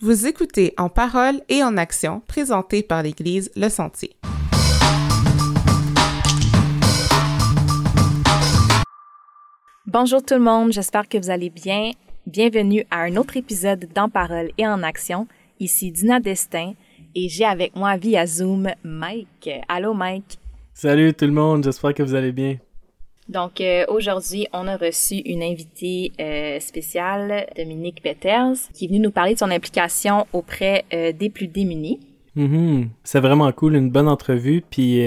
Vous écoutez En parole et en action, présenté par l'Église Le Sentier. Bonjour tout le monde, j'espère que vous allez bien. Bienvenue à un autre épisode d'En parole et en action. Ici Dina Destin et j'ai avec moi via Zoom Mike. Allô Mike? Salut tout le monde, j'espère que vous allez bien. Donc euh, aujourd'hui, on a reçu une invitée euh, spéciale, Dominique Peters, qui est venue nous parler de son implication auprès euh, des plus démunis. Mm-hmm. C'est vraiment cool, une bonne entrevue. Puis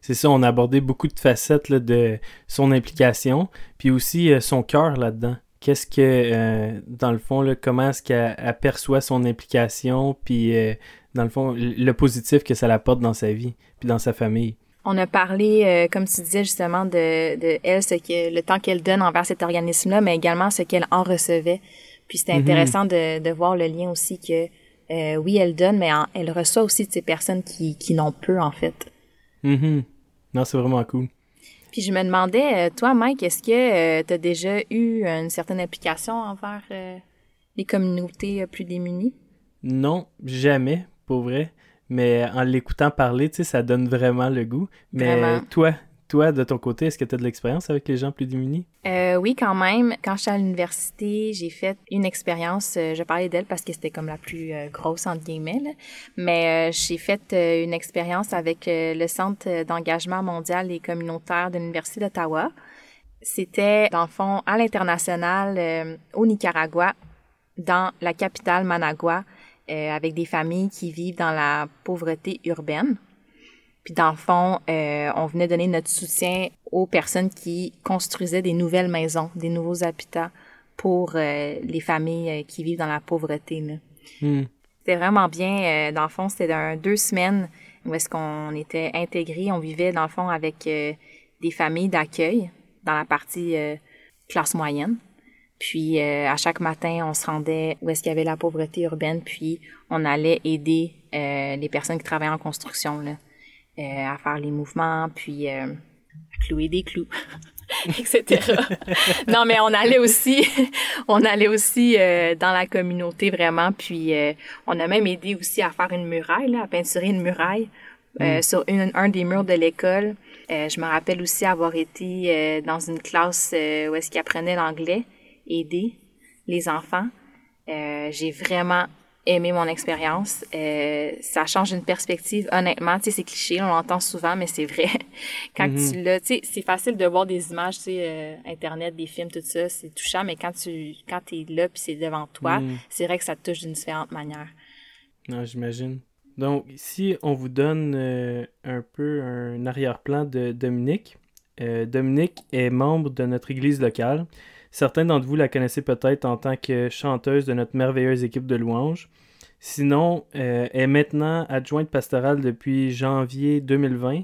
c'est ça, on a abordé beaucoup de facettes de son implication, puis aussi son cœur là-dedans. Qu'est-ce que, dans le fond, là, comment est-ce qu'elle perçoit son implication, puis dans le fond, le positif que ça l'apporte dans sa vie, puis dans sa famille? On a parlé, euh, comme tu disais justement, de, de elle, ce que, le temps qu'elle donne envers cet organisme-là, mais également ce qu'elle en recevait. Puis c'était mhm. intéressant de, de voir le lien aussi que, euh, oui, elle donne, mais elle reçoit aussi de ces personnes qui, qui n'ont peu, en fait. Mm Non, c'est vraiment cool. Puis je me demandais, euh, toi, Mike, est-ce que tu as déjà eu une certaine implication envers les communautés plus démunies? Non, jamais, pour vrai mais en l'écoutant parler, tu sais, ça donne vraiment le goût. Mais toi, toi, de ton côté, est-ce que tu as de l'expérience avec les gens plus démunis? Euh, oui, quand même. Quand j'étais à l'université, j'ai fait une expérience, euh, je parlais d'elle parce que c'était comme la plus euh, grosse, entre guillemets, mais j'ai fait une expérience avec le Centre d'engagement mondial et communautaire de l'Université d'Ottawa. C'était, dans le fond, à l'international, au Nicaragua, dans la capitale Managua, euh, avec des familles qui vivent dans la pauvreté urbaine. Puis dans le fond, euh, on venait donner notre soutien aux personnes qui construisaient des nouvelles maisons, des nouveaux habitats pour euh, les familles qui vivent dans la pauvreté. Hmm. C'était vraiment bien. dans le fond, c'était deux semaines où est-ce qu'on était intégrés. On vivait dans le fond avec des familles d'accueil dans la partie classe moyenne. Puis euh, à chaque matin, on se rendait où est-ce qu'il y avait la pauvreté urbaine, puis on allait aider euh, les personnes qui travaillaient en construction là, euh, à faire les mouvements, puis à clouer des clous. etc. non, mais on allait aussi, on allait aussi dans la communauté vraiment, puis on a même aidé aussi à faire une muraille, là, à peinturer une muraille mm. sur une, un des murs de l'école. je me rappelle aussi avoir été dans une classe où est-ce qu'ils apprenaient l'anglais aider les enfants. Euh, j'ai vraiment aimé mon expérience. Euh, ça change une perspective, honnêtement. Tu sais, c'est cliché, on l'entend souvent, mais c'est vrai. quand tu l'as, tu sais, c'est facile de voir des images, tu sais, euh, Internet, des films, tout ça, c'est touchant, mais quand tu quand es là puis c'est devant toi, mm. c'est vrai que ça te touche d'une différente manière. Non, j'imagine. Donc, si on vous donne un peu un arrière-plan de Dominique, Dominique est membre de notre église locale. Certains d'entre vous la connaissez peut-être en tant que chanteuse de notre merveilleuse équipe de louanges. Sinon, euh, elle est maintenant adjointe pastorale depuis janvier 2020.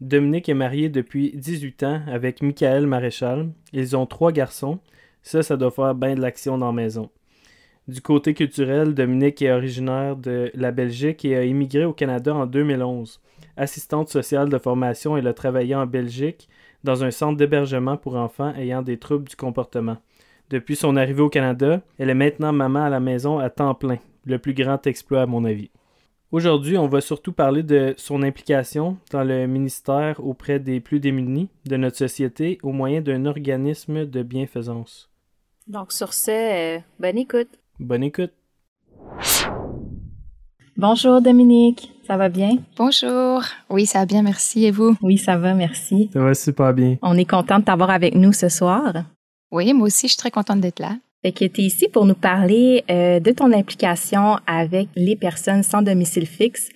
Dominique est mariée depuis 18 ans avec Michael Maréchal. Ils ont trois garçons. Ça, ça doit faire bien de l'action dans la maison. Du côté culturel, Dominique est originaire de la Belgique et a immigré au Canada en 2011. Assistante sociale de formation, elle a travaillé en Belgique dans un centre d'hébergement pour enfants ayant des troubles du comportement. Depuis son arrivée au Canada, elle est maintenant maman à la maison à temps plein, le plus grand exploit à mon avis. Aujourd'hui, on va surtout parler de son implication dans le ministère auprès des plus démunis de notre société au moyen d'un organisme de bienfaisance. Donc sur ce, euh, bonne écoute. Bonne écoute. Bonjour Dominique, ça va bien? Bonjour. Oui, ça va bien, merci. Et vous? Oui, ça va, merci. Ça va super bien. On est content de t'avoir avec nous ce soir. Oui, moi aussi, je suis très contente d'être là. Fait que tu es ici pour nous parler euh, de ton implication avec les personnes sans domicile fixe,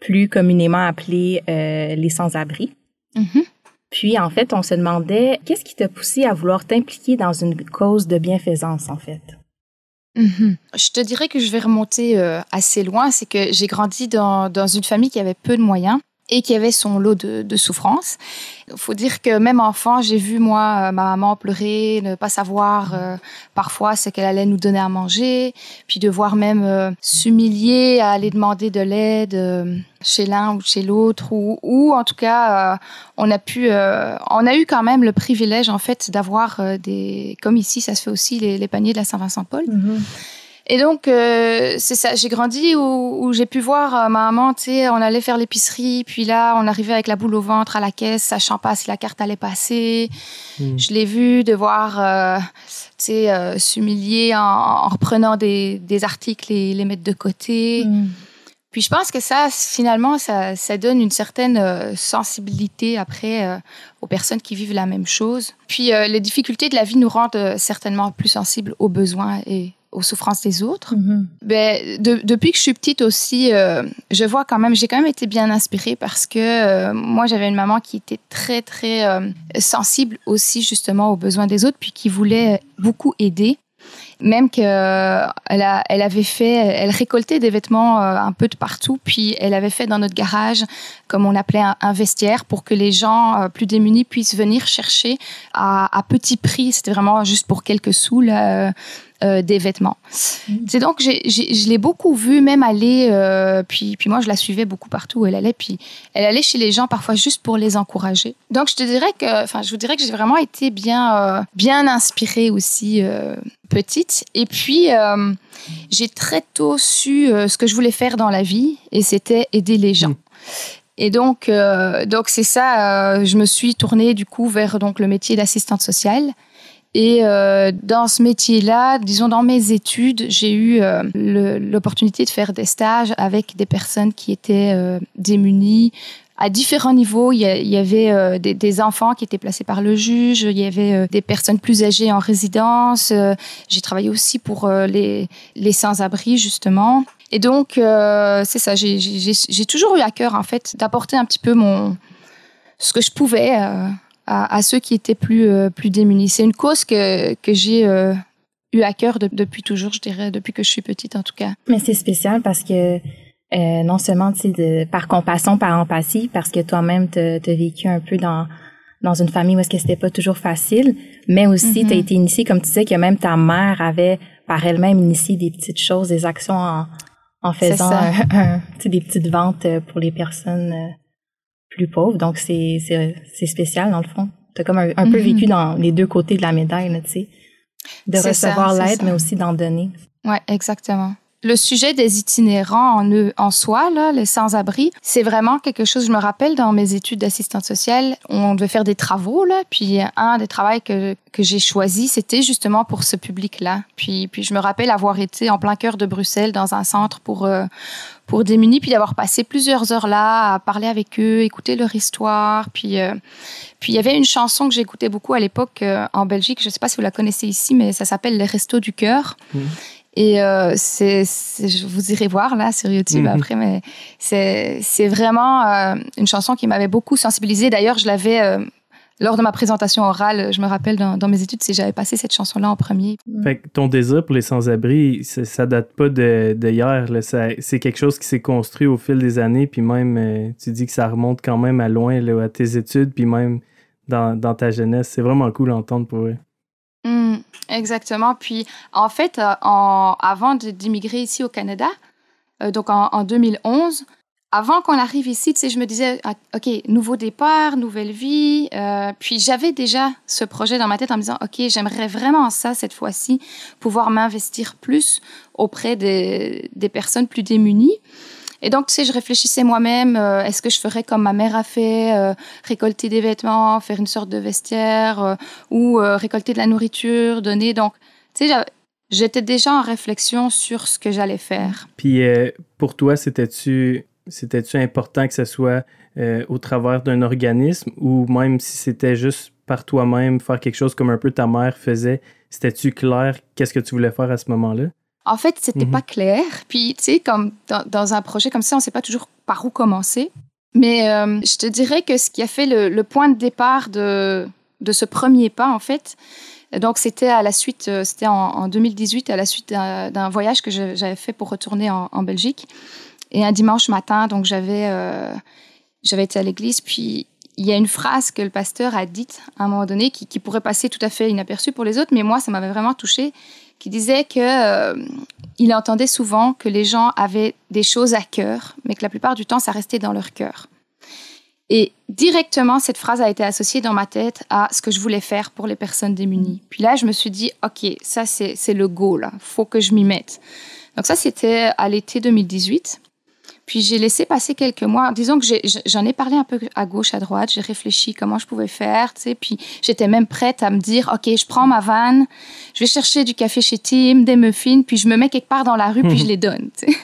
plus communément appelées euh, les sans-abri. Mm-hmm. Puis, en fait, on se demandait, qu'est-ce qui t'a poussé à vouloir t'impliquer dans une cause de bienfaisance, en fait? Mhm. Je te dirais que je vais remonter euh, assez loin. C'est que j'ai grandi dans, dans une famille qui avait peu de moyens et qui avait son lot de, de souffrances. Il faut dire que même enfant, j'ai vu moi euh, ma maman pleurer, ne pas savoir euh, parfois ce qu'elle allait nous donner à manger, puis devoir même euh, s'humilier à aller demander de l'aide chez l'un ou chez l'autre, ou, en tout cas, on a pu, on a eu quand même le privilège en fait d'avoir des, comme ici, ça se fait aussi les, les paniers de la Saint-Vincent-Paul. Mm-hmm. Et donc, euh, c'est ça, j'ai grandi où, j'ai pu voir euh, ma maman, tu sais, on allait faire l'épicerie, puis là, on arrivait avec la boule au ventre à la caisse, sachant pas si la carte allait passer. Hmm. Je l'ai vu devoir, euh, tu sais, s'humilier en, reprenant des, articles et les mettre de côté. Hmm. Puis je pense que ça, finalement, ça, donne une certaine sensibilité après aux personnes qui vivent la même chose. Puis les difficultés de la vie nous rendent certainement plus sensibles aux besoins et aux souffrances des autres. Mm-hmm. ben, depuis que je suis petite aussi, euh, je vois quand même, j'ai quand même été bien inspirée parce que euh, moi, j'avais une maman qui était très, très euh, sensible aussi justement aux besoins des autres, puis qui voulait beaucoup aider. Même qu'elle elle avait fait, elle récoltait des vêtements un peu de partout, puis elle avait fait dans notre garage, comme on appelait un, vestiaire, pour que les gens plus démunis puissent venir chercher à, à petit prix. C'était vraiment juste pour quelques sous là, euh, des vêtements. Mm. C'est donc je l'ai beaucoup vue même aller euh, puis puis moi je la suivais beaucoup partout où elle allait puis elle allait chez les gens parfois juste pour les encourager. Donc je te dirais que enfin je vous dirais que j'ai vraiment été bien euh, bien inspirée aussi petite et puis j'ai très tôt su ce que je voulais faire dans la vie et c'était aider les gens. Mm. Et donc, donc c'est ça. je me suis tournée du coup vers donc le métier d'assistante sociale. Et euh, dans ce métier-là, disons dans mes études, j'ai eu euh, l'opportunité de faire des stages avec des personnes qui étaient euh, démunies à différents niveaux. Il y, avait des, enfants qui étaient placés par le juge, il y avait des personnes plus âgées en résidence. j'ai travaillé aussi pour les, les sans-abri, justement. Et donc, c'est ça, j'ai toujours eu à cœur, en fait, d'apporter un petit peu mon, ce que je pouvais à, ceux qui étaient plus, euh, plus démunis. C'est une cause que, que j'ai euh, eu à cœur depuis toujours, je dirais, depuis que je suis petite en tout cas. Mais c'est spécial parce que euh, non seulement de, par compassion, par empathie, parce que toi-même, tu as vécu un peu dans dans une famille où est-ce que c'était pas toujours facile, mais aussi tu as mm-hmm. été initié, comme tu disais, que même ta mère avait par elle-même initié des petites choses, des actions en, en faisant des petites ventes pour les personnes plus pauvres. Donc, c'est, c'est, spécial, dans le fond. Tu as comme un, peu mm-hmm. vécu dans les deux côtés de la médaille, tu sais. De recevoir l'aide, mais aussi d'en donner. Ouais, exactement le sujet des itinérants en, eux, en soi, là, les sans-abri, c'est vraiment quelque chose, je me rappelle dans mes études d'assistante sociale, on devait faire des travaux, là, puis un des travaux que, que j'ai choisi, c'était justement pour ce public-là. Puis, puis je me rappelle avoir été en plein cœur de Bruxelles dans un centre pour, euh, pour démunis, puis d'avoir passé plusieurs heures là à parler avec eux, écouter leur histoire. Puis, euh, puis il y avait une chanson que j'écoutais beaucoup à l'époque euh, en Belgique, je ne sais pas si vous la connaissez ici, mais ça s'appelle Les Restos du Cœur. Mmh. Et euh, c'est, je vous irez voir là sur YouTube mhm. après, mais c'est, c'est vraiment euh, une chanson qui m'avait beaucoup sensibilisée. D'ailleurs, je l'avais euh, lors de ma présentation orale, je me rappelle dans, dans mes études, si j'avais passé cette chanson-là en premier. Fait que ton désir pour les sans-abri, ça date pas de, d'hier. c'est quelque chose qui s'est construit au fil des années, puis même, tu dis que ça remonte quand même à loin là, à tes études, puis même dans, dans ta jeunesse. C'est vraiment cool d'entendre pour eux. Exactement. Puis, en fait, euh, avant d'immigrer ici au Canada, euh, donc en, 2011, avant qu'on arrive ici, je me disais, ah, OK, nouveau départ, nouvelle vie. Euh, puis j'avais déjà ce projet dans ma tête en me disant, OK, j'aimerais vraiment ça cette fois-ci, pouvoir m'investir plus auprès des personnes plus démunies. Et donc, tu sais, je réfléchissais moi-même, euh, est-ce que je ferais comme ma mère a fait, euh, récolter des vêtements, faire une sorte de vestiaire, euh, ou récolter de la nourriture, donner. Donc, tu sais, j'étais déjà en réflexion sur ce que j'allais faire. Puis, pour toi, c'était-tu c'était-tu important que ce soit au travers d'un organisme ou même si c'était juste par toi-même faire quelque chose comme un peu ta mère faisait, c'était-tu clair qu'est-ce que tu voulais faire à ce moment-là? En fait, c'était n'était pas clair. Puis, tu sais, comme dans, un projet comme ça, on ne sait pas toujours par où commencer. Mais euh, je te dirais que ce qui a fait le, point de départ de, de, ce premier pas, en fait, donc c'était à la suite, euh, c'était en, 2018, à la suite d'un voyage que j'avais fait pour retourner en, Belgique. Et un dimanche matin, donc j'avais euh, j'avais été à l'église, puis il y a une phrase que le pasteur a dite à un moment donné qui, qui pourrait passer tout à fait inaperçue pour les autres, mais moi, ça m'avait vraiment touchée qui disait que euh, il entendait souvent que les gens avaient des choses à cœur, mais que la plupart du temps, ça restait dans leur cœur. Et directement, cette phrase a été associée dans ma tête à ce que je voulais faire pour les personnes démunies. Puis là, je me suis dit, OK, ça, c'est le go, là. faut que je m'y mette. Donc ça, c'était à l'été 2018. Puis j'ai laissé passer quelques mois. Disons que j'en ai, parlé un peu à gauche, à droite. J'ai réfléchi comment je pouvais faire, tu sais. Puis j'étais même prête à me dire, OK, je prends ma vanne, je vais chercher du café chez Tim, des muffins, puis je me mets quelque part dans la rue, puis je les donne, tu sais.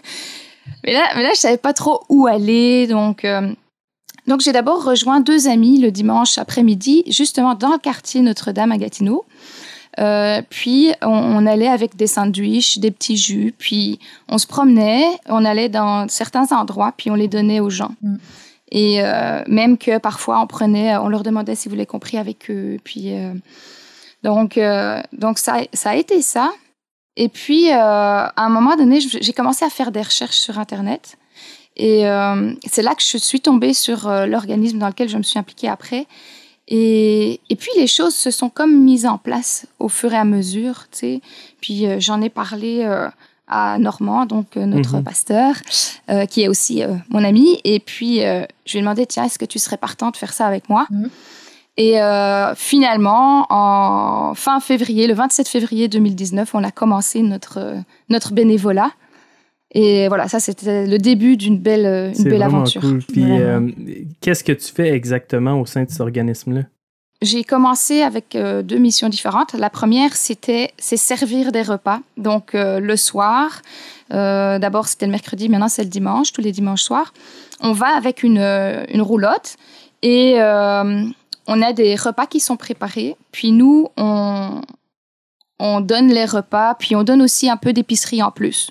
Mais là, mais là, je savais pas trop où aller. Donc, euh, donc j'ai d'abord rejoint deux amis le dimanche après-midi, justement dans le quartier Notre-Dame à Gatineau. Euh, puis on, allait avec des sandwichs, des petits jus, puis on se promenait, on allait dans certains endroits, puis on les donnait aux gens. Mm. Et euh, même que parfois on prenait, on leur demandait s'ils voulaient compris avec eux. Puis euh, donc donc ça ça a été ça. Et puis à un moment donné, j'ai commencé à faire des recherches sur internet. Et c'est là que je suis tombée sur l'organisme dans lequel je me suis impliquée après. Et, et, puis les choses se sont comme mises en place au fur et à mesure, tu sais. Puis euh, j'en ai parlé euh, à Normand, donc euh, notre mhm. pasteur, qui est aussi mon ami. Et puis je lui ai demandé, tiens, est-ce que tu serais partant de faire ça avec moi? Mhm. Et finalement, en fin février, le 27 février 2019, on a commencé notre, notre bénévolat. Et voilà, ça c'était le début d'une belle, euh, une belle aventure. Cool. Puis euh, qu'est-ce que tu fais exactement au sein de cet organisme-là? J'ai commencé avec euh, deux missions différentes. La première, c'était c'est servir des repas. Donc le soir, d'abord c'était le mercredi, maintenant c'est le dimanche, tous les dimanches soirs. On va avec une, une roulotte et on a des repas qui sont préparés. Puis nous, on, on donne les repas, puis on donne aussi un peu d'épicerie en plus.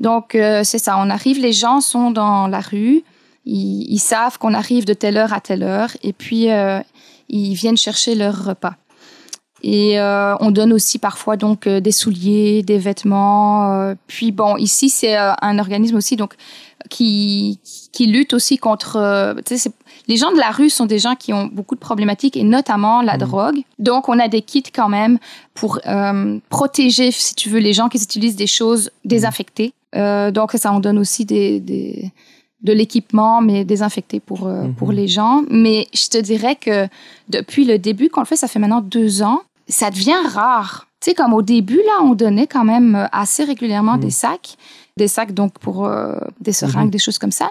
Donc, euh, c'est ça, on arrive, les gens sont dans la rue, ils, savent qu'on arrive de telle heure à telle heure, et puis euh, ils viennent chercher leur repas. Et euh, on donne aussi parfois donc des souliers, des vêtements. puis bon, ici c'est un organisme aussi donc qui qui lutte aussi contre. les gens de la rue sont des gens qui ont beaucoup de problématiques et notamment la mmh. drogue. Donc on a des kits quand même pour protéger, si tu veux, les gens qui utilisent des choses désinfectées. Euh, donc ça, on donne aussi des, des de l'équipement, mais désinfecté pour, euh, pour mhm. les gens. Mais je te dirais que depuis le début qu'on le fait, ça fait maintenant deux ans, ça devient rare. Tu sais, comme au début, là, on donnait quand même euh, assez régulièrement des mhm. sacs. Des sacs, donc, pour des seringues, mhm. des choses comme ça.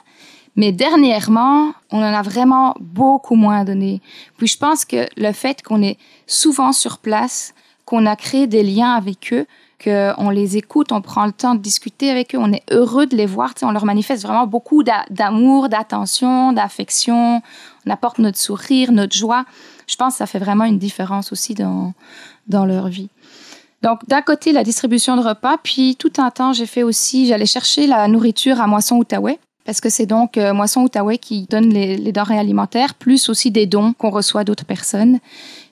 Mais dernièrement, on en a vraiment beaucoup moins donné. Puis je pense que le fait qu'on est souvent sur place, qu'on a créé des liens avec eux, on les écoute, on prend le temps de discuter avec eux, on est heureux de les voir, on leur manifeste vraiment beaucoup d'amour, d'attention, d'affection, on apporte notre sourire, notre joie. Je pense que ça fait vraiment une différence aussi dans, dans leur vie. Donc, d'un côté, la distribution de repas, puis tout un temps, j'ai fait aussi, j'allais chercher la nourriture à Moisson-Outaouais, parce que c'est donc euh, Moisson-Outaouais qui donne les, denrées alimentaires, plus aussi des dons qu'on reçoit d'autres personnes.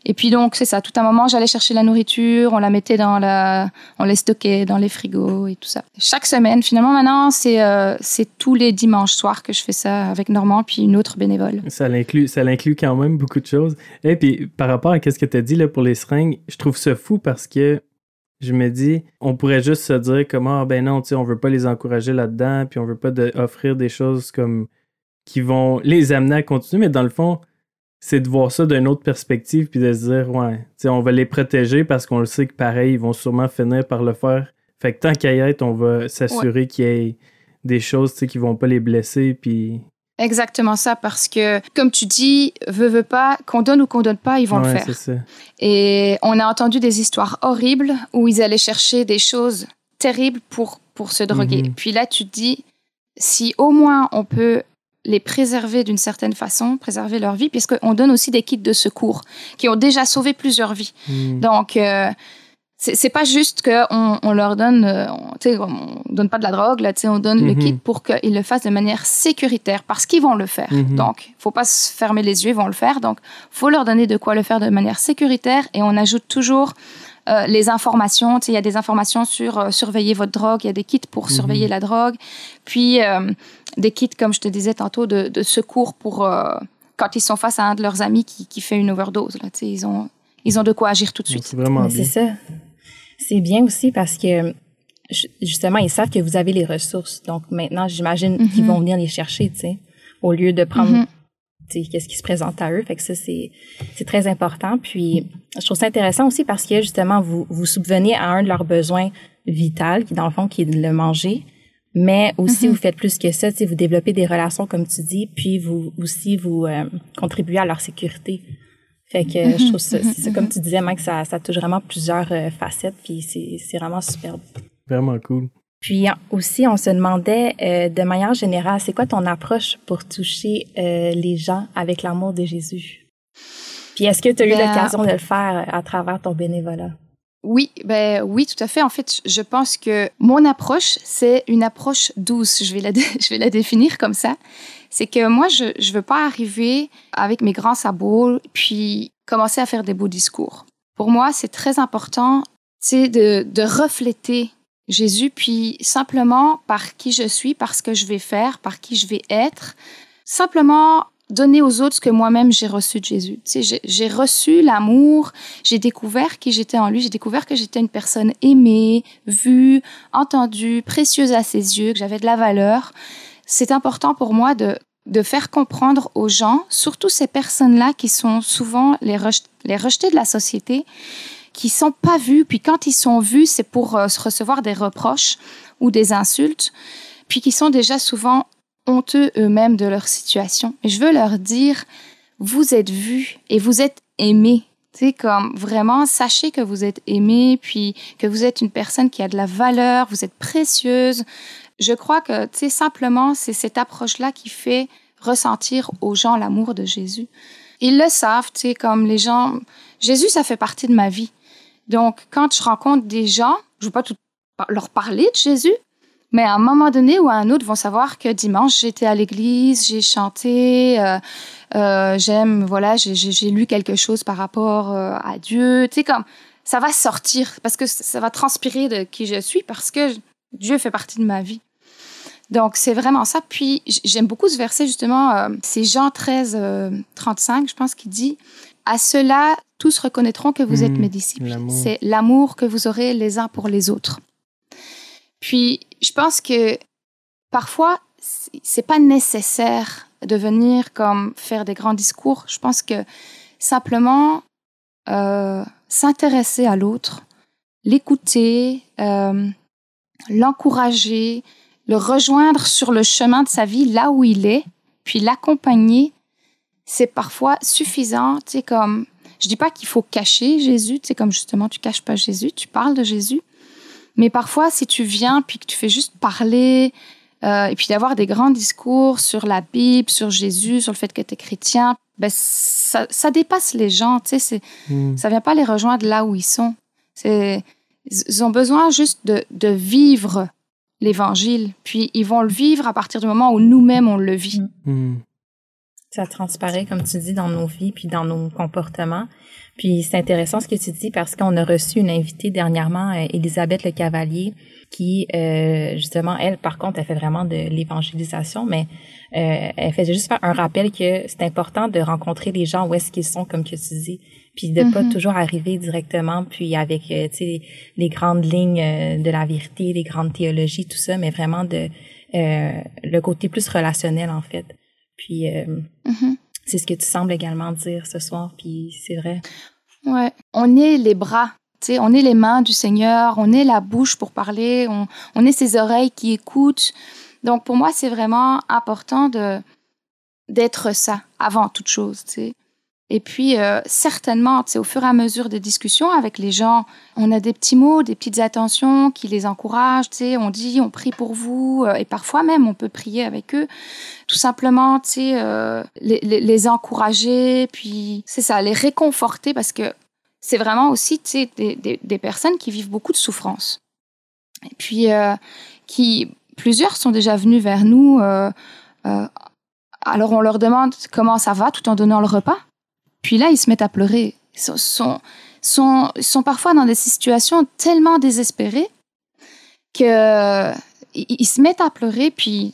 Et puis donc, c'est ça. Tout un moment, j'allais chercher la nourriture, on la mettait dans la, on les stockait dans les frigos et tout ça. Chaque semaine, finalement, maintenant, c'est euh, tous les dimanches soirs que je fais ça avec Normand puis une autre bénévole. Ça l'inclut quand même beaucoup de choses. Et puis par rapport à ce que tu as dit là pour les seringues, je trouve ça fou parce que je me dis, on pourrait juste se dire comment, ah, ben non, tu sais, on veut pas les encourager là-dedans, puis on veut pas offrir des choses comme qui vont les amener à continuer, mais dans le fond, c'est de voir ça d'une autre perspective puis de se dire ouais, on va les protéger parce qu'on le sait que pareil, ils vont sûrement finir par le faire. Fait que tant qu'à y être, on va s'assurer qu'il y ait des choses qui vont pas les blesser puis Exactement ça, parce que, comme tu dis, veut, veut pas, qu'on donne ou qu'on donne pas, ils vont le faire. Ça. Et on a entendu des histoires horribles où ils allaient chercher des choses terribles pour, pour se droguer. Mhm. Puis là, tu te dis, si au moins on peut les préserver d'une certaine façon, préserver leur vie, puisqu'on donne aussi des kits de secours qui ont déjà sauvé plusieurs vies. Hmm. Donc, euh, c'est pas juste qu'on on leur donne, euh, sais, on donne pas de la drogue, là, on donne le hmm. kit pour qu'ils le fassent de manière sécuritaire, parce qu'ils vont le faire. Hmm. Donc, faut pas se fermer les yeux, ils vont le faire. Donc, faut leur donner de quoi le faire de manière sécuritaire, et on ajoute toujours euh, les informations. Il y a des informations sur euh, surveiller votre drogue, il y a des kits pour mhm. surveiller la drogue, puis euh, des kits, comme je te disais tantôt, de, secours pour quand ils sont face à un de leurs amis qui, qui fait une overdose. Là, ils, ont, ils ont de quoi agir tout de suite. C'est vraiment C'est ça. C'est bien aussi parce que justement, ils savent que vous avez les ressources. Donc maintenant, j'imagine qu'ils mhm. vont venir les chercher, tu sais, au lieu de prendre... Mhm. qu'est-ce qui se présente à eux. Fait que ça, c'est, très important. Puis, je trouve ça intéressant aussi parce que, justement, vous vous subvenez à un de leurs besoins vitaux, qui, dans le fond, qui est de le manger. Mais aussi, mm-hmm. vous faites plus que ça, vous développez des relations, comme tu dis, puis vous aussi, vous euh, contribuez à leur sécurité. Fait que je trouve ça, c'est ça, comme tu disais, Mike, ça, ça touche vraiment plusieurs euh, facettes, puis c'est, c'est vraiment superbe. Vraiment cool. Puis aussi, on se demandait euh, de manière générale, c'est quoi ton approche pour toucher euh, les gens avec l'amour de Jésus? Puis est-ce que tu as eu ben, l'occasion de le faire à travers ton bénévolat? Oui, ben oui, tout à fait. En fait, je pense que mon approche, c'est une approche douce. Je vais la, je vais la définir comme ça. C'est que moi, je ne veux pas arriver avec mes grands sabots puis commencer à faire des beaux discours. Pour moi, c'est très important, de, de refléter Jésus, puis simplement par qui je suis, par ce que je vais faire, par qui je vais être, simplement donner aux autres ce que moi-même j'ai reçu de Jésus. Tu sais, j'ai reçu l'amour, j'ai découvert qui j'étais en lui, j'ai découvert que j'étais une personne aimée, vue, entendue, précieuse à ses yeux, que j'avais de la valeur. C'est important pour moi de, de faire comprendre aux gens, surtout ces personnes-là qui sont souvent les, rejetées de la société, qui sont pas vus, puis quand ils sont vus, c'est pour euh, recevoir des reproches ou des insultes, puis qui sont déjà souvent honteux eux-mêmes de leur situation. Et je veux leur dire, vous êtes vus et vous êtes aimés. Tu comme vraiment, sachez que vous êtes aimés, puis que vous êtes une personne qui a de la valeur, vous êtes précieuse. Je crois que, tu simplement, c'est cette approche-là qui fait ressentir aux gens l'amour de Jésus. Ils le savent, tu sais, comme les gens, Jésus, ça fait partie de ma vie. Donc, quand je rencontre des gens, je ne veux pas tout leur parler de Jésus, mais à un moment donné ou à un autre, vont savoir que dimanche, j'étais à l'église, j'ai chanté, euh, euh, j'aime, voilà, j'ai lu quelque chose par rapport euh, à Dieu. Tu sais, comme ça va sortir parce que ça va transpirer de qui je suis parce que Dieu fait partie de ma vie. Donc, c'est vraiment ça. Puis, j'aime beaucoup ce verset, justement, c'est Jean 13, 35, je pense, qui dit À cela, tous reconnaîtront que vous êtes hmm, mes disciples. C'est l'amour que vous aurez les uns pour les autres. Puis, je pense que parfois, c'est pas nécessaire de venir comme faire des grands discours. Je pense que simplement euh, s'intéresser à l'autre, l'écouter, euh, l'encourager, le rejoindre sur le chemin de sa vie là où il est, puis l'accompagner, c'est parfois suffisant. Tu sais, comme je dis pas qu'il faut cacher Jésus, c'est comme justement tu caches pas Jésus, tu parles de Jésus. Mais parfois, si tu viens puis que tu fais juste parler euh, et puis d'avoir des grands discours sur la Bible, sur Jésus, sur le fait que tu es chrétien, ben ça, ça, dépasse les gens. Tu sais, mm. ça vient pas les rejoindre là où ils sont. Ils ont besoin juste de, de vivre l'évangile. Puis ils vont le vivre à partir du moment où nous-mêmes on le vit. Mm. Ça transparaît, comme tu dis, dans nos vies puis dans nos comportements. Puis c'est intéressant ce que tu dis parce qu'on a reçu une invitée dernièrement, euh, Elisabeth Le Cavalier, qui euh, justement, elle, par contre, elle fait vraiment de l'évangélisation, mais euh, elle fait juste faire un rappel que c'est important de rencontrer les gens où est-ce qu'ils sont, comme que tu dis, puis de pas mm-hmm. toujours arriver directement, puis avec tu sais les grandes lignes de la vérité, les grandes théologies, tout ça, mais vraiment de le côté plus relationnel en fait. Puis euh, mm-hmm. c'est ce que tu sembles également dire ce soir, puis c'est vrai. Ouais, on est les bras, on est les mains du Seigneur, on est la bouche pour parler, on, on est ses oreilles qui écoutent. Donc pour moi, c'est vraiment important de d'être ça avant toute chose. Et puis, euh, certainement, au fur et à mesure des discussions avec les gens, on a des petits mots, des petites attentions qui les encouragent. On dit, on prie pour vous. Euh, et parfois même, on peut prier avec eux. Tout simplement, euh, les, les, encourager. Puis, c'est ça, les réconforter parce que c'est vraiment aussi des, des, des, personnes qui vivent beaucoup de souffrance. Et puis, euh, qui, plusieurs sont déjà venus vers nous. Euh, alors, on leur demande comment ça va tout en donnant le repas. Puis là, ils se mettent à pleurer. Ils sont, sont, sont, parfois dans des situations tellement désespérées que ils se mettent à pleurer. Puis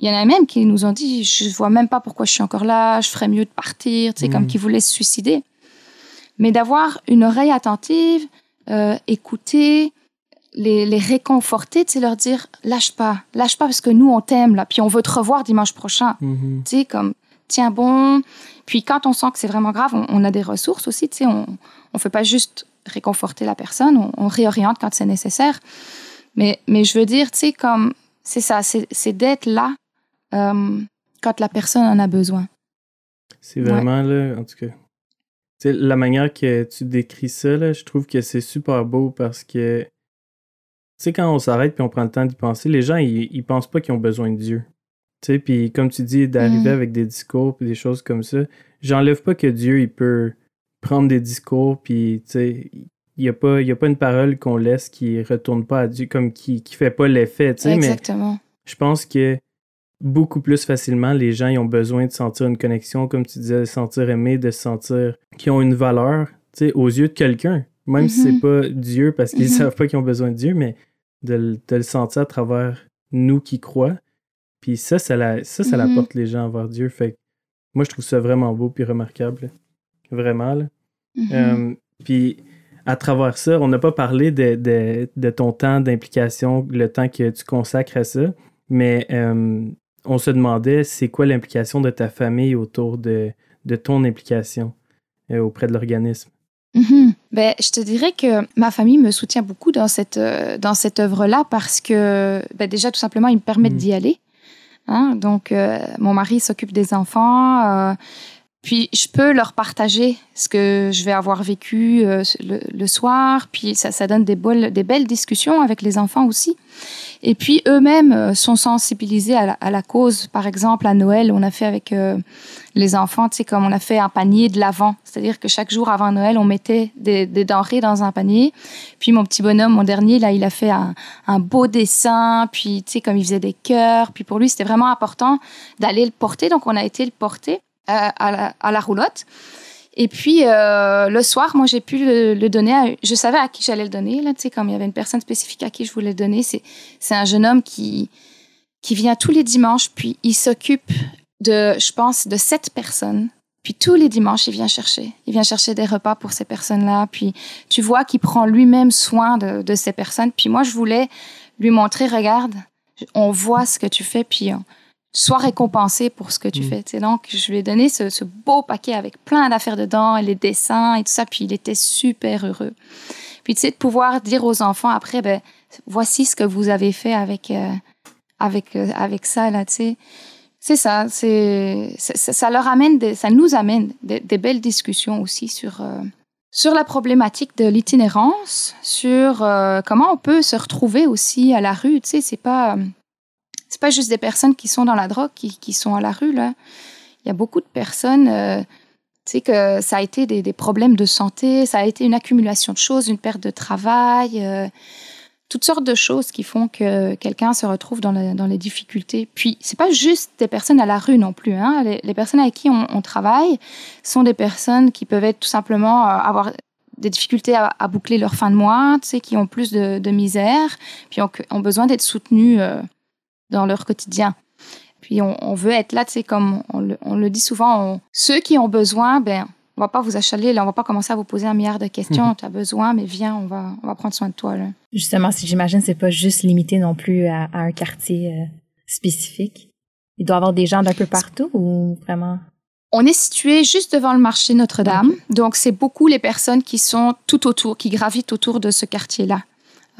il y en a même qui nous ont dit je vois même pas pourquoi je suis encore là. Je ferais mieux de partir. Tu sais, comme mmh. qui voulaient se suicider. Mais d'avoir une oreille attentive, euh, écouter, les, les réconforter, tu sais, leur dire lâche pas, lâche pas parce que nous on t'aime là, puis on veut te revoir dimanche prochain. Mmh. Tu sais, comme tient bon. Puis quand on sent que c'est vraiment grave, on, a des ressources aussi. Tu sais, on ne fait pas juste réconforter la personne, on, réoriente quand c'est nécessaire. Mais, mais je veux dire, tu sais, comme c'est ça, c'est d'être là euh, quand la personne en a besoin. C'est vraiment là, en tout cas. la manière que tu décris ça, là, je trouve que c'est super beau parce que, tu sais, quand on s'arrête puis on prend le temps d'y penser, les gens, ils, ils pensent pas qu'ils ont besoin de Dieu. Tu sais, puis comme tu dis, d'arriver mm. avec des discours puis des choses comme ça, j'enlève pas que Dieu, il peut prendre des discours puis, tu sais, il n'y a, pas, a pas une parole qu'on laisse qui retourne pas à Dieu, comme qui, qui fait pas l'effet, tu sais, Exactement. je pense que beaucoup plus facilement, les gens ils ont besoin de sentir une connexion, comme tu disais, de se sentir aimé, de se sentir qu'ils ont une valeur, tu sais, aux yeux de quelqu'un. Même si c'est mm-hmm. pas Dieu, parce qu'ils mm-hmm. savent pas qu'ils ont besoin de Dieu, mais de, le sentir à travers nous qui croient. Puis ça, ça, la, ça, ça mm-hmm. les gens vers Dieu. Fait moi, je trouve ça vraiment beau puis remarquable. Vraiment, là. Euh, puis à travers ça, on n'a pas parlé de, de, ton temps d'implication, le temps que tu consacres à ça, mais euh, on se demandait c'est quoi l'implication de ta famille autour de, de ton implication euh, auprès de l'organisme? Mm-hmm. Ben, je te dirais que ma famille me soutient beaucoup dans cette, euh, dans cette œuvre-là parce que ben, déjà, tout simplement, ils me permettent mm. d'y aller. Hein. Donc, mon mari s'occupe des enfants. Puis je peux leur partager ce que je vais avoir vécu euh, le, soir. Puis ça, ça donne des, belles discussions avec les enfants aussi. Et puis eux-mêmes euh, sont sensibilisés à la, cause. Par exemple, à Noël, on a fait avec euh, les enfants, tu sais, comme on a fait un panier de l'avant. C'est-à-dire que chaque jour avant Noël, on mettait des, denrées dans un panier. Puis mon petit bonhomme, mon dernier, là, il a fait un beau dessin. Puis, tu sais, comme il faisait des cœurs. Puis pour lui, c'était vraiment important d'aller le porter. Donc on a été le porter à, la, roulotte. Et puis euh, le soir, moi j'ai pu le, donner. À, je savais à qui j'allais le donner là. Tu sais, comme il y avait une personne spécifique à qui je voulais le donner. C'est c'est un jeune homme qui qui vient tous les dimanches. Puis il s'occupe de, je pense, de sept personnes. Puis tous les dimanches, il vient chercher. Il vient chercher des repas pour ces personnes-là. Puis tu vois qu'il prend lui-même soin de, de ces personnes. Puis moi, je voulais lui montrer, regarde, on voit ce que tu fais. Puis sois récompensé pour ce que tu mm. fais. Donc, je lui ai donné ce, beau paquet avec plein d'affaires dedans, et les dessins et tout ça, puis il était super heureux. Puis, tu sais, de pouvoir dire aux enfants après, ben, voici ce que vous avez fait avec, euh, avec, euh, avec ça, là, tu sais. C'est ça, c'est, ça, leur amène, des, ça nous amène des, belles discussions aussi sur, euh, sur la problématique de l'itinérance, sur comment on peut se retrouver aussi à la rue, tu sais, c'est pas c'est pas juste des personnes qui sont dans la drogue, qui, qui sont à la rue, là. Il y a beaucoup de personnes, euh, tu sais, que ça a été des, des, problèmes de santé, ça a été une accumulation de choses, une perte de travail, euh, toutes sortes de choses qui font que quelqu'un se retrouve dans, dans les difficultés. Puis, c'est pas juste des personnes à la rue non plus. Hein. Les, personnes avec qui on, travaille sont des personnes qui peuvent être tout simplement euh, avoir des difficultés à, boucler leur fin de mois, tu sais, qui ont plus de, de misère, puis ont, ont besoin d'être soutenus dans leur quotidien. Puis on, veut être là, tu sais, comme on le, dit souvent, ceux qui ont besoin, ben, on va pas vous achaler, là, on va pas commencer à vous poser un milliard de questions. Mhm. Tu as besoin, mais viens, on va, on va prendre soin de toi. Là. Justement, si j'imagine, c'est pas juste limité non plus à, un quartier euh, spécifique. Il doit y avoir des gens d'un peu partout ou vraiment? On est situé juste devant le marché Notre-Dame, donc c'est beaucoup les personnes qui sont tout autour, qui gravitent autour de ce quartier-là.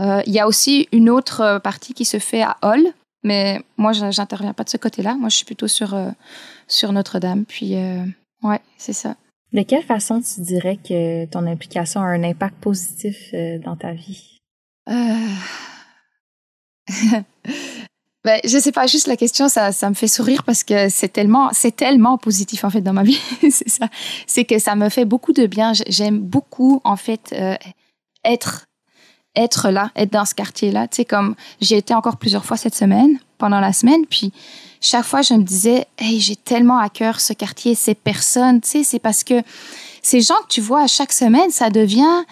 Euh, il y a aussi une autre partie qui se fait à Hall, mais moi, j'interviens pas de ce côté-là. Moi, je suis plutôt sur, euh, sur Notre-Dame. Puis, euh, ouais, c'est ça. De quelle façon tu dirais que ton implication a un impact positif euh, dans ta vie? ben, je sais pas, juste la question, ça, ça me fait sourire parce que c'est tellement, c'est tellement positif, en fait, dans ma vie. c'est ça. C'est que ça me fait beaucoup de bien. J'aime beaucoup, en fait, être être là, être dans ce quartier-là. Tu sais, comme j'ai été encore plusieurs fois cette semaine, pendant la semaine, puis chaque fois, je me disais, hey, j'ai tellement à cœur ce quartier, ces personnes. Tu sais, c'est parce que ces gens que tu vois à chaque semaine, ça devient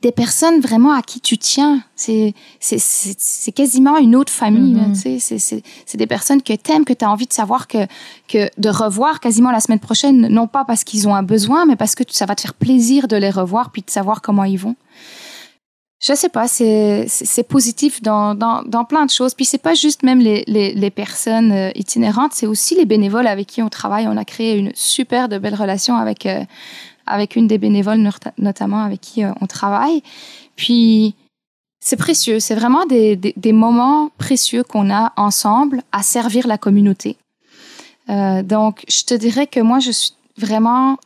des personnes vraiment à qui tu tiens. C'est, c'est, quasiment une autre famille. Mm-hmm. tu sais, c'est, des personnes que tu aimes, que tu as envie de savoir que, que de revoir quasiment la semaine prochaine, non pas parce qu'ils ont un besoin, mais parce que ça va te faire plaisir de les revoir puis de savoir comment ils vont. Je sais pas, c'est positif dans, dans, dans plein de choses. Puis c'est pas juste même les, les, les personnes euh, itinérantes, c'est aussi les bénévoles avec qui on travaille. On a créé une super de belle relation avec euh, avec une des bénévoles notamment avec qui euh, on travaille. Puis c'est précieux, c'est vraiment des, des, des, moments précieux qu'on a ensemble à servir la communauté. Donc je te dirais que moi je suis vraiment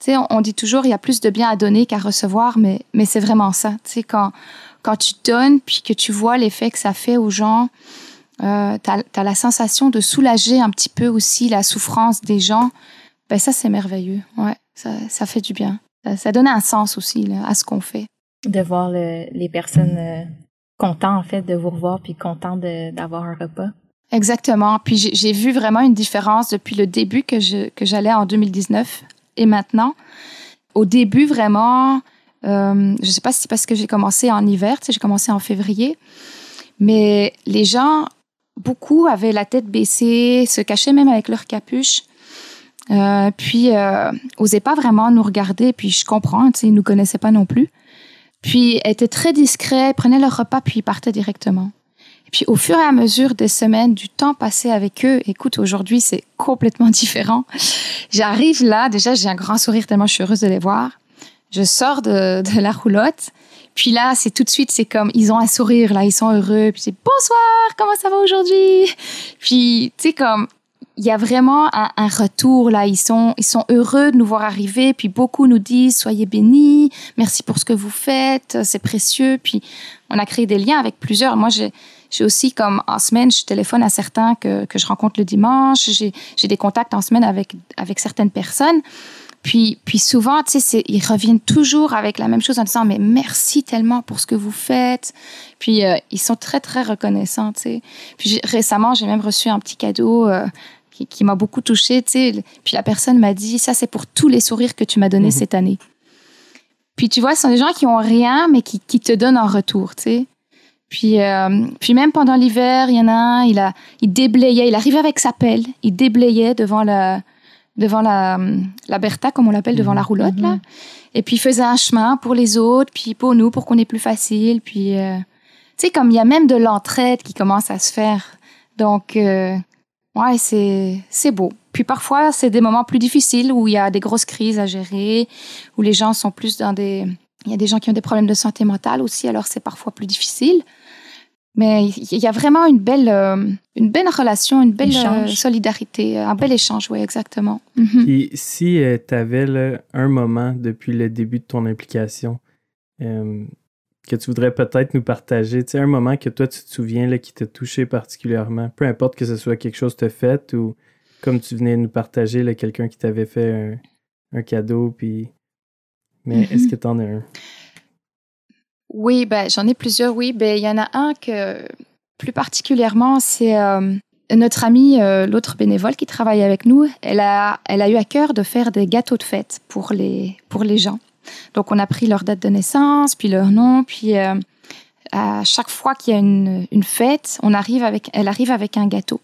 tu sais, on, dit toujours il y a plus de bien à donner qu'à recevoir, mais, mais c'est vraiment ça. Tu sais, quand, quand tu donnes, puis que tu vois l'effet que ça fait aux gens, euh, tu as, la sensation de soulager un petit peu aussi la souffrance des gens. Ben ça, c'est merveilleux. Ouais, ça, ça fait du bien. Ça, donne un sens aussi là, à ce qu'on fait. De voir les personnes euh, contentes, en fait, de vous revoir, puis contentes d'avoir un repas. Exactement. Puis j'ai vu vraiment une différence depuis le début que je que j'allais en 2019 et maintenant. Au début, vraiment, euh, je ne sais pas si c'est parce que j'ai commencé en hiver, j'ai commencé en février, mais les gens, beaucoup avaient la tête baissée, se cachaient même avec leur capuche. Euh, puis euh, osaient pas vraiment nous regarder. Puis je comprends, tu sais, ils nous connaissaient pas non plus. Puis étaient très discrets, prenaient leur repas puis ils partaient directement. Puis au fur et à mesure des semaines, du temps passé avec eux, écoute, aujourd'hui c'est complètement différent. J'arrive là, déjà j'ai un grand sourire tellement je suis heureuse de les voir. Je sors de, de la roulotte, puis là c'est tout de suite c'est comme ils ont un sourire là, ils sont heureux, puis c'est bonsoir, comment ça va aujourd'hui? Puis tu sais comme il y a vraiment un, un, retour là. Ils sont, ils sont heureux de nous voir arriver. Puis beaucoup nous disent soyez bénis, merci pour ce que vous faites, c'est précieux. Puis on a créé des liens avec plusieurs. Moi, j'ai, j'ai aussi comme en semaine, je téléphone à certains que, que je rencontre le dimanche. J'ai, j'ai des contacts en semaine avec, avec certaines personnes. Puis, puis souvent, tu sais, ils reviennent toujours avec la même chose en disant mais merci tellement pour ce que vous faites. Puis euh, ils sont très très reconnaissants, tu sais. Puis récemment, j'ai même reçu un petit cadeau euh, qui, qui m'a beaucoup touchée, tu sais. Puis la personne m'a dit ça c'est pour tous les sourires que tu m'as donnés mhm. cette année. Puis tu vois, ce sont des gens qui ont rien mais qui, qui te donnent en retour, tu sais. Puis, euh, puis même pendant l'hiver, il y en a un, il a, il déblayait, il arrivait avec sa pelle, il déblayait devant la, devant la, la Bertha, comme on l'appelle, devant la mhm. roulotte, là. Mhm. Et puis il faisait un chemin pour les autres, puis pour nous, pour qu'on ait plus facile. Puis, euh, tu sais, comme il y a même de l'entraide qui commence à se faire. Donc, euh, ouais, c'est, c'est beau. Puis parfois, c'est des moments plus difficiles où il y a des grosses crises à gérer, où les gens sont plus dans des, il y a des gens qui ont des problèmes de santé mentale aussi, alors c'est parfois plus difficile. Mais il y a vraiment une belle, euh, une belle relation, une belle euh, solidarité, un bel échange, oui, exactement. Mhm. si euh, tu avais un moment depuis le début de ton implication que tu voudrais peut-être nous partager, tu sais, un moment que toi tu te souviens là, qui t'a touché particulièrement, peu importe que ce soit quelque chose de fait ou comme tu venais nous partager, quelqu'un qui t'avait fait un, un cadeau, puis mais est-ce mhm. que tu en as un? Oui, ben, j'en ai plusieurs, oui. Ben, il y en a un que, plus particulièrement, c'est euh, notre amie, euh, l'autre bénévole qui travaille avec nous. Elle a, elle a eu à cœur de faire des gâteaux de fête pour les, pour les gens. Donc, on a pris leur date de naissance, puis leur nom, puis euh, à chaque fois qu'il y a une, une fête, on arrive avec, elle arrive avec un gâteau.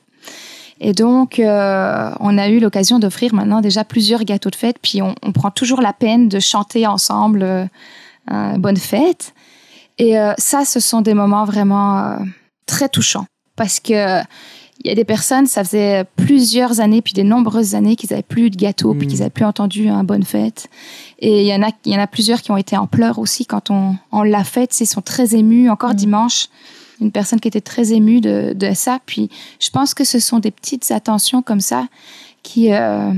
Et donc, euh, on a eu l'occasion d'offrir maintenant déjà plusieurs gâteaux de fête, puis on, on prend toujours la peine de chanter ensemble euh, Bonne fête. Et euh, ça, ce sont des moments vraiment euh, très touchants, parce que il y a des personnes, ça faisait plusieurs années, puis des nombreuses années qu'ils n'avaient plus de gâteau, puis qu'ils n'avaient plus entendu un bonne fête. Et il y en a, il y en a plusieurs qui ont été en pleurs aussi quand on, on l'a fait. Ils sont très émus. Encore mm. dimanche, une personne qui était très émue de, de, ça. Puis je pense que ce sont des petites attentions comme ça qui, euh,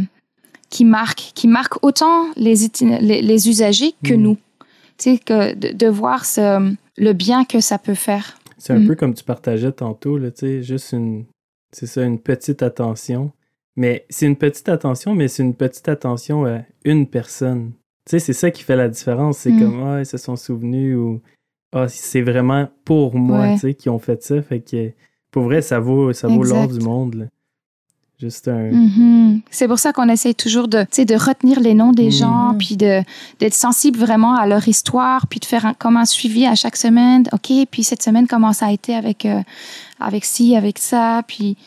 qui, marquent, qui marquent autant les, les, les usagers que mm. nous. Tu sais, que de, de voir ce, le bien que ça peut faire. C'est un mm. peu comme tu partageais tantôt, là, tu sais, juste une, c'est ça, une petite attention. Mais c'est une petite attention, mais c'est une petite attention à une personne. Tu sais, c'est ça qui fait la différence. C'est mm. comme, ah, ils se sont souvenus ou ah, c'est vraiment pour moi, tu sais, qui ont fait ça. Fait que pour vrai, ça vaut, ça vaut l'or du monde. Juste un. Mm-hmm. C'est pour ça qu'on essaye toujours de, de retenir les noms des gens, mm. puis de, d'être sensible vraiment à leur histoire, puis de faire un, comme un suivi à chaque semaine. OK, puis cette semaine, comment ça a été avec, euh, avec ci, avec ça? Puis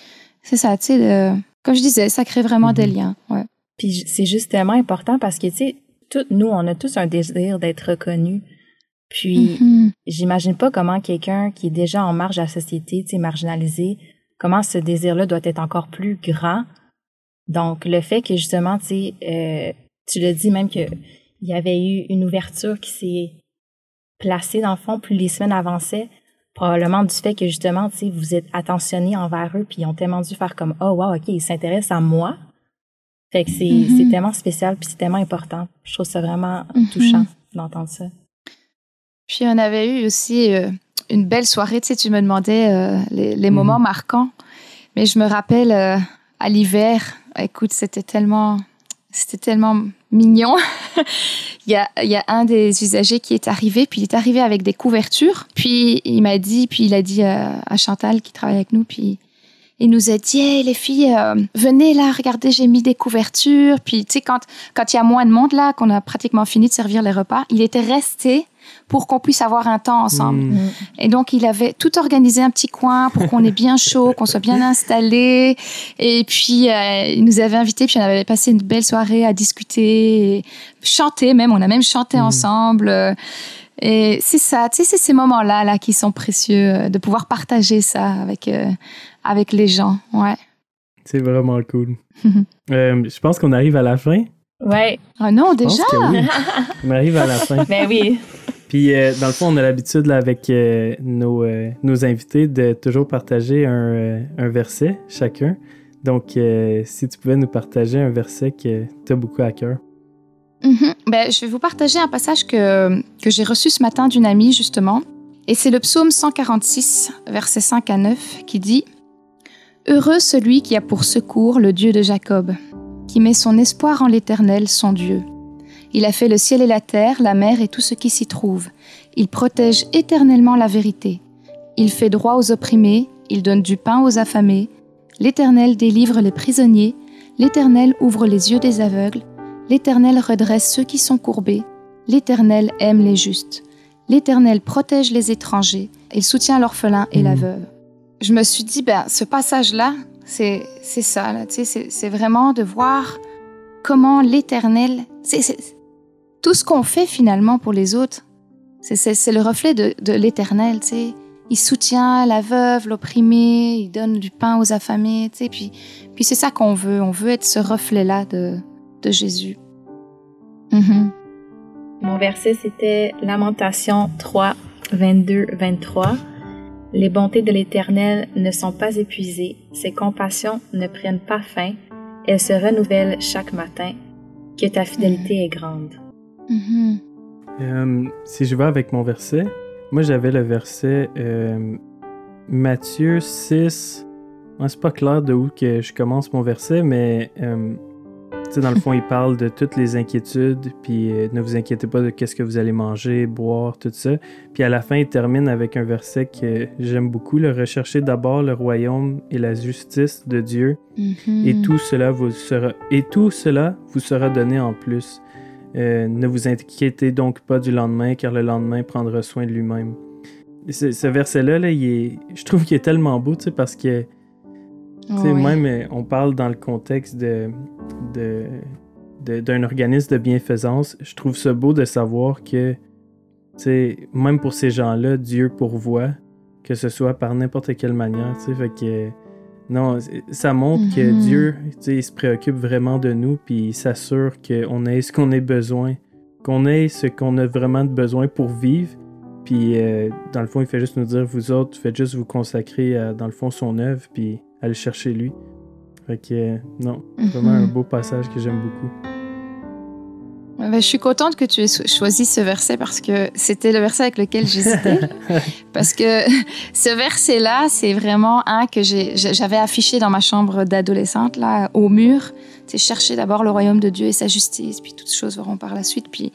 c'est ça, tu sais, comme je disais, ça crée vraiment des mm-hmm. liens. Ouais. Puis c'est justement important parce que, tu sais, nous, on a tous un désir d'être reconnus Puis, mm-hmm. j'imagine pas comment quelqu'un qui est déjà en marge de la société, tu sais, marginalisé, comment ce désir-là doit être encore plus grand. Donc, le fait que justement, tu sais, euh, tu le dis même que il y avait eu une ouverture qui s'est placée dans le fond plus les semaines avançaient, probablement du fait que justement, tu sais, vous êtes attentionné envers eux, puis ils ont tellement dû faire comme, oh wow, ok, ils s'intéressent à moi. Fait que c'est mm-hmm. tellement spécial, puis c'est tellement important. Je trouve ça vraiment mm-hmm. touchant d'entendre ça. Puis on avait eu aussi euh, une belle soirée, tu sais, tu me demandais euh, les, les, moments mhm. marquants. Mais je me rappelle euh, à l'hiver, écoute, c'était tellement, c'était tellement mignon. il, y a, il y a un des usagers qui est arrivé, puis il est arrivé avec des couvertures. Puis il m'a dit, puis il a dit à Chantal qui travaille avec nous, puis il nous a dit hey, les filles venez là regardez j'ai mis des couvertures puis tu sais quand quand il y a moins de monde là qu'on a pratiquement fini de servir les repas il était resté pour qu'on puisse avoir un temps ensemble. Mm. Et donc, il avait tout organisé un petit coin pour qu'on ait bien chaud, qu'on soit bien installé. Et puis, euh, il nous avait invités, puis on avait passé une belle soirée à discuter, et chanter même. On a même chanté mm. ensemble. Et c'est ça, tu sais, c'est ces moments-là là, qui sont précieux, euh, de pouvoir partager ça avec, euh, avec les gens. Ouais. C'est vraiment cool. je pense qu'on arrive à la fin. Ouais. Ah non, déjà? On arrive à la fin. ben oui. Puis, euh, dans le fond, on a l'habitude là, avec euh, nos, euh, nos, invités de toujours partager un, verset chacun. Donc, si tu pouvais nous partager un verset que tu as beaucoup à cœur. Mm-hmm. ben, je vais vous partager un passage que, que j'ai reçu ce matin d'une amie, justement. Et c'est le psaume 146, versets 5 à 9, qui dit Heureux celui qui a pour secours le Dieu de Jacob, qui met son espoir en l'Éternel, son Dieu. Il a fait le ciel et la terre, la mer et tout ce qui s'y trouve. Il protège éternellement la vérité. Il fait droit aux opprimés, il donne du pain aux affamés. L'Éternel délivre les prisonniers, l'Éternel ouvre les yeux des aveugles, l'Éternel redresse ceux qui sont courbés, l'Éternel aime les justes. L'Éternel protège les étrangers, il soutient l'orphelin et la mmh. veuve. Je me suis dit, ben, ce passage-là, c'est ça, c'est vraiment de voir comment l'Éternel, tout ce qu'on fait finalement pour les autres, c'est le reflet de, de l'Éternel, tu sais. Il soutient la veuve, l'opprimé, il donne du pain aux affamés, tu sais. Puis, puis c'est ça qu'on veut. On veut être ce reflet-là de, de Jésus. Mm-hmm. Mon verset, c'était Lamentation 3, 22, 23. Les bontés de l'Éternel ne sont pas épuisées, ses compassions ne prennent pas fin, elles se renouvellent chaque matin que ta fidélité mm. est grande. Mm-hmm. Euh, si je vais avec mon verset, moi j'avais le verset euh, Matthieu 6. c'est pas clair de où que je commence mon verset, mais euh, dans le fond, il parle de toutes les inquiétudes, puis euh, ne vous inquiétez pas de qu'est-ce que vous allez manger, boire, tout ça. Puis à la fin, il termine avec un verset que j'aime beaucoup, le rechercher d'abord le royaume et la justice de Dieu, mm-hmm. et tout cela vous sera et tout cela vous sera donné en plus. Euh, ne vous inquiétez donc pas du lendemain, car le lendemain prendra soin de lui-même. Ce, verset-là, là, je trouve qu'il est tellement beau, parce que même, euh, on parle dans le contexte de, d'un organisme de bienfaisance. Je trouve ça beau de savoir que, même pour ces gens-là, Dieu pourvoit, que ce soit par n'importe quelle manière. Fait que, non, ça montre que mm-hmm. Dieu, il se préoccupe vraiment de nous, puis il s'assure qu'on ait ce qu'on ait besoin, qu'on ait ce qu'on a vraiment besoin pour vivre. Puis, euh, dans le fond, il fait juste nous dire, vous autres, faites juste vous consacrer à, dans le fond, son œuvre, puis aller chercher lui. Fait que, non, vraiment un mhm. beau passage que j'aime beaucoup. Ben, je suis contente que tu aies choisi ce verset parce que c'était le verset avec lequel j'hésitais. parce que ce verset-là, c'est vraiment un que j'avais affiché dans ma chambre d'adolescente, là, au mur. C'est chercher d'abord le royaume de Dieu et sa justice, puis toutes choses verront par la suite. Puis,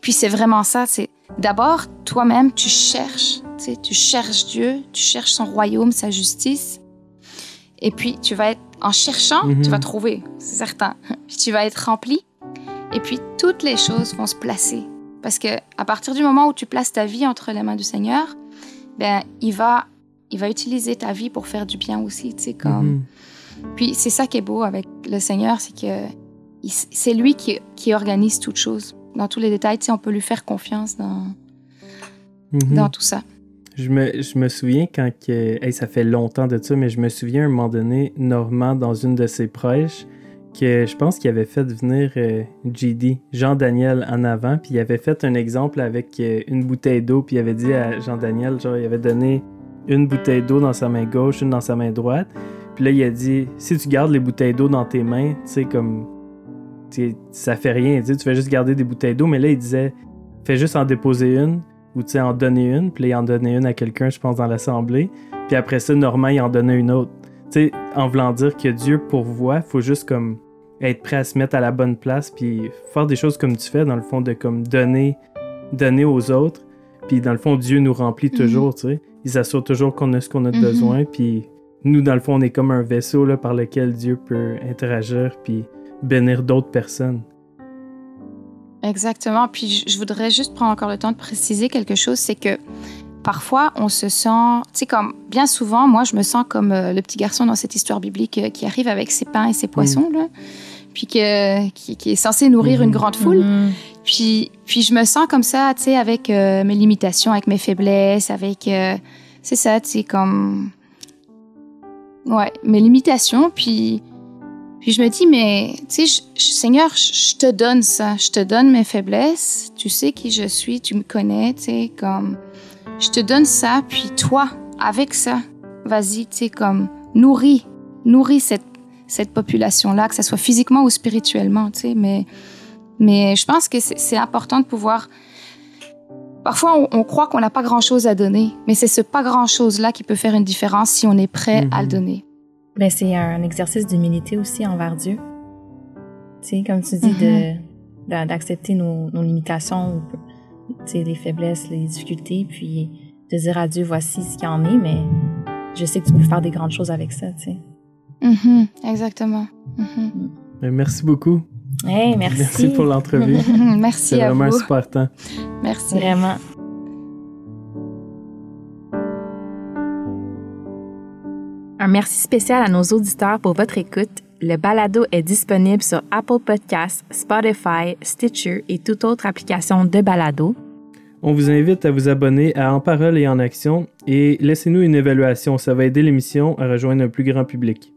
puis c'est vraiment ça. C'est d'abord toi-même, tu cherches, tu cherches Dieu, tu cherches son royaume, sa justice. Et puis, tu vas être, en cherchant, tu vas mhm. trouver, c'est certain. Puis tu vas être rempli. Et puis, toutes les choses vont se placer. Parce que à partir du moment où tu places ta vie entre les mains du Seigneur, ben, il va, il va utiliser ta vie pour faire du bien aussi, tu sais, comme. Mhm. Puis, c'est ça qui est beau avec le Seigneur, c'est que c'est lui qui, qui organise toutes choses. Dans tous les détails, tu sais, on peut lui faire confiance dans, Mhm. dans tout ça. Je me, je me souviens quand que, hey, ça fait longtemps de ça, mais je me souviens à un moment donné, Normand, dans une de ses prêches, que je pense qu'il avait fait venir euh, GD, Jean-Daniel, en avant, puis il avait fait un exemple avec euh, une bouteille d'eau, puis il avait dit à Jean-Daniel, genre, il avait donné une bouteille d'eau dans sa main gauche, une dans sa main droite, puis là, il a dit, si tu gardes les bouteilles d'eau dans tes mains, tu sais, comme, tu sais, ça fait rien, tu fais juste garder des bouteilles d'eau, mais là, il disait, fais juste en déposer une, ou tu sais, en donner une, puis il en donnait une à quelqu'un, je pense, dans l'assemblée, puis après ça, Normand, il en donnait une autre. Tu sais, en voulant dire que Dieu pourvoit, faut juste comme être prêt à se mettre à la bonne place, puis faire des choses comme tu fais, dans le fond, de comme donner, donner aux autres, puis dans le fond, Dieu nous remplit Mhm. toujours, tu sais. Il s'assure toujours qu'on a ce qu'on a de Mhm. besoin, puis nous, dans le fond, on est comme un vaisseau là, par lequel Dieu peut interagir, puis bénir d'autres personnes. Exactement. Puis je- je voudrais juste prendre encore le temps de préciser quelque chose, c'est que parfois on se sent, tu sais, comme bien souvent, moi je me sens comme euh, le petit garçon dans cette histoire biblique euh, qui arrive avec ses pains et ses poissons, là, puis que, qui, qui est censé nourrir une grande foule. Mhm. Puis, puis je me sens comme ça, tu sais, avec euh, mes limitations, avec mes faiblesses, avec, euh, c'est ça, tu sais, comme, ouais, mes limitations. Puis, puis je me dis, mais, tu sais, Seigneur, je je te donne ça, je te donne mes faiblesses. Tu sais qui je suis, tu me connais, tu sais, comme, je te donne ça, puis toi, avec ça, vas-y, tu sais, comme, nourris, nourris cette, cette population-là, que ce soit physiquement ou spirituellement, tu sais, mais mais je pense que c'est important de pouvoir. Parfois, on, on croit qu'on n'a pas grand-chose à donner, mais c'est ce pas grand-chose-là qui peut faire une différence si on est prêt à le Mhm. donner. Ben, c'est un exercice d'humilité aussi envers Dieu. Tu sais, comme tu dis, de- de- d'accepter nos, nos limitations, les faiblesses, les difficultés, puis de dire à Dieu, voici ce qu'il y en est, mais je sais que tu peux faire des grandes choses avec ça, tu sais. Mhm, exactement. Mhm. Mais merci beaucoup. Hey, merci. Merci pour l'entrevue. Merci C'est à vraiment un super temps. Merci. Vraiment. Un merci spécial à nos auditeurs pour votre écoute. Le balado est disponible sur Apple Podcasts, Spotify, Stitcher et toute autre application de balado. On vous invite à vous abonner à En Parole et en Action et laissez-nous une évaluation. Ça va aider l'émission à rejoindre un plus grand public.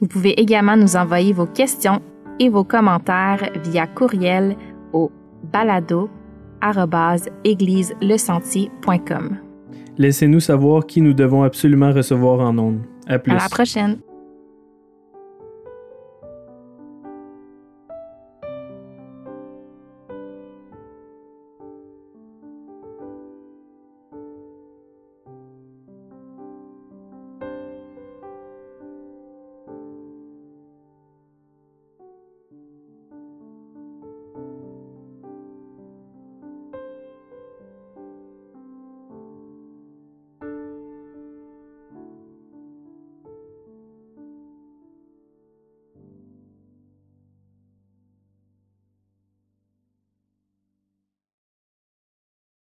Vous pouvez également nous envoyer vos questions et vos commentaires via courriel au balado@égliselesentier.com. Laissez-nous savoir qui nous devons absolument recevoir en ondes. À plus. À la prochaine.